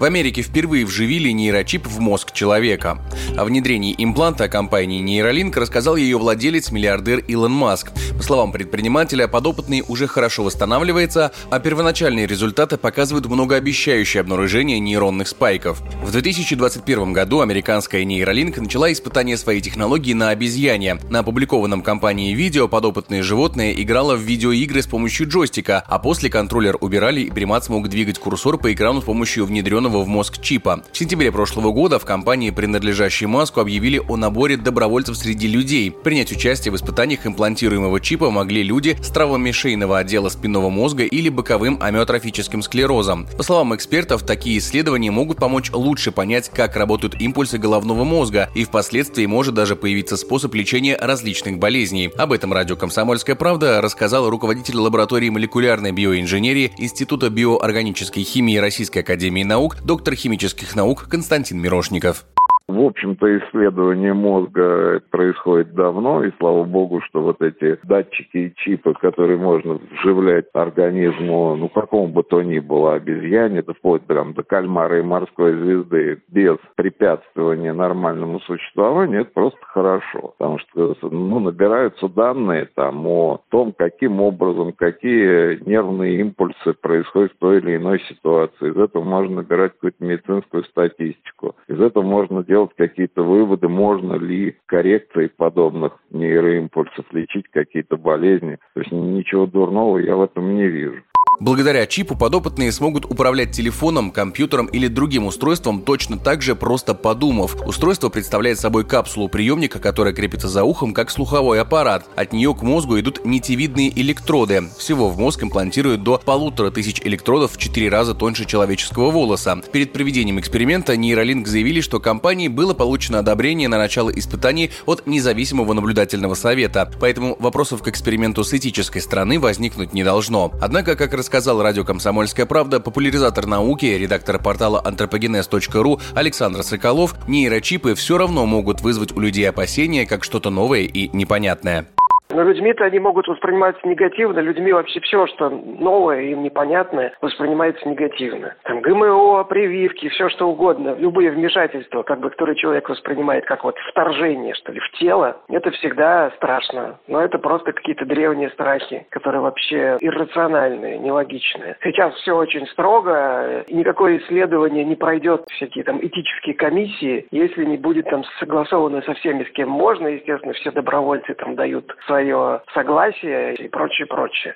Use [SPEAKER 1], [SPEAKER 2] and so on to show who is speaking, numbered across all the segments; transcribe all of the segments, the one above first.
[SPEAKER 1] В Америке впервые вживили нейрочип в мозг человека. О внедрении импланта компании Neuralink рассказал ее владелец-миллиардер Илон Маск. По словам предпринимателя, подопытный уже хорошо восстанавливается, а первоначальные результаты показывают многообещающее обнаружение нейронных спайков. В 2021 году американская Neuralink начала испытание своей технологии на обезьяне. На опубликованном компанией видео подопытное животное играло в видеоигры с помощью джойстика, а после контроллер убирали и примат смог двигать курсор по экрану с помощью внедренного введенного в мозг чипа. В сентябре прошлого года в компании, принадлежащей Маску, объявили о наборе добровольцев среди людей. Принять участие в испытаниях имплантируемого чипа могли люди с травмами шейного отдела спинного мозга или боковым амиотрофическим склерозом. По словам экспертов, такие исследования могут помочь лучше понять, как работают импульсы головного мозга, и впоследствии может даже появиться способ лечения различных болезней. Об этом радио «Комсомольская правда» рассказал руководитель лаборатории молекулярной биоинженерии Института биоорганической химии Российской академии наук доктор химических наук Константин Мирошников.
[SPEAKER 2] В общем-то, исследование мозга происходит давно, и слава богу, что вот эти датчики и чипы, которые можно вживлять организму, ну, какому бы то ни было обезьяне, да вплоть прям до кальмара и морской звезды, без препятствования нормальному существованию, это просто хорошо. Потому что, ну, набираются данные там о том, каким образом, какие нервные импульсы происходят в той или иной ситуации. Из этого можно набирать какую-то медицинскую статистику. Из этого можно делать делать какие-то выводы, можно ли коррекцией подобных нейроимпульсов лечить какие-то болезни. То есть ничего дурного я в этом не вижу.
[SPEAKER 1] Благодаря чипу подопытные смогут управлять телефоном, компьютером или другим устройством точно так же просто подумав. Устройство представляет собой капсулу приемника, которая крепится за ухом как слуховой аппарат. От нее к мозгу идут нитевидные электроды. Всего в мозг имплантируют до полутора тысяч электродов в четыре раза тоньше человеческого волоса. Перед проведением эксперимента Neuralink заявили, что компании было получено одобрение на начало испытаний от независимого наблюдательного совета, поэтому вопросов к эксперименту с этической стороны возникнуть не должно. Однако, как рассказал рассказал радио «Комсомольская правда» популяризатор науки, редактор портала антропогенез.ру Александр Соколов, нейрочипы все равно могут вызвать у людей опасения как что-то новое и непонятное.
[SPEAKER 3] Но людьми-то они могут восприниматься негативно. Людьми вообще все, что новое, им непонятное, воспринимается негативно. Там ГМО, прививки, все что угодно, любые вмешательства, как бы который человек воспринимает как вот вторжение, что ли, в тело, это всегда страшно. Но это просто какие-то древние страхи, которые вообще иррациональные, нелогичные. Сейчас все очень строго, никакое исследование не пройдет всякие там этические комиссии, если не будет там согласовано со всеми, с кем можно. Естественно, все добровольцы там дают свои свое согласие и прочее, прочее.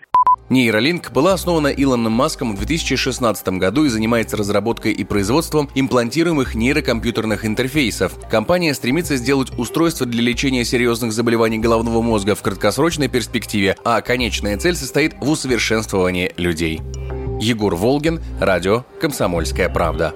[SPEAKER 1] Нейролинк была основана Илоном Маском в 2016 году и занимается разработкой и производством имплантируемых нейрокомпьютерных интерфейсов. Компания стремится сделать устройство для лечения серьезных заболеваний головного мозга в краткосрочной перспективе, а конечная цель состоит в усовершенствовании людей. Егор Волгин, радио «Комсомольская правда».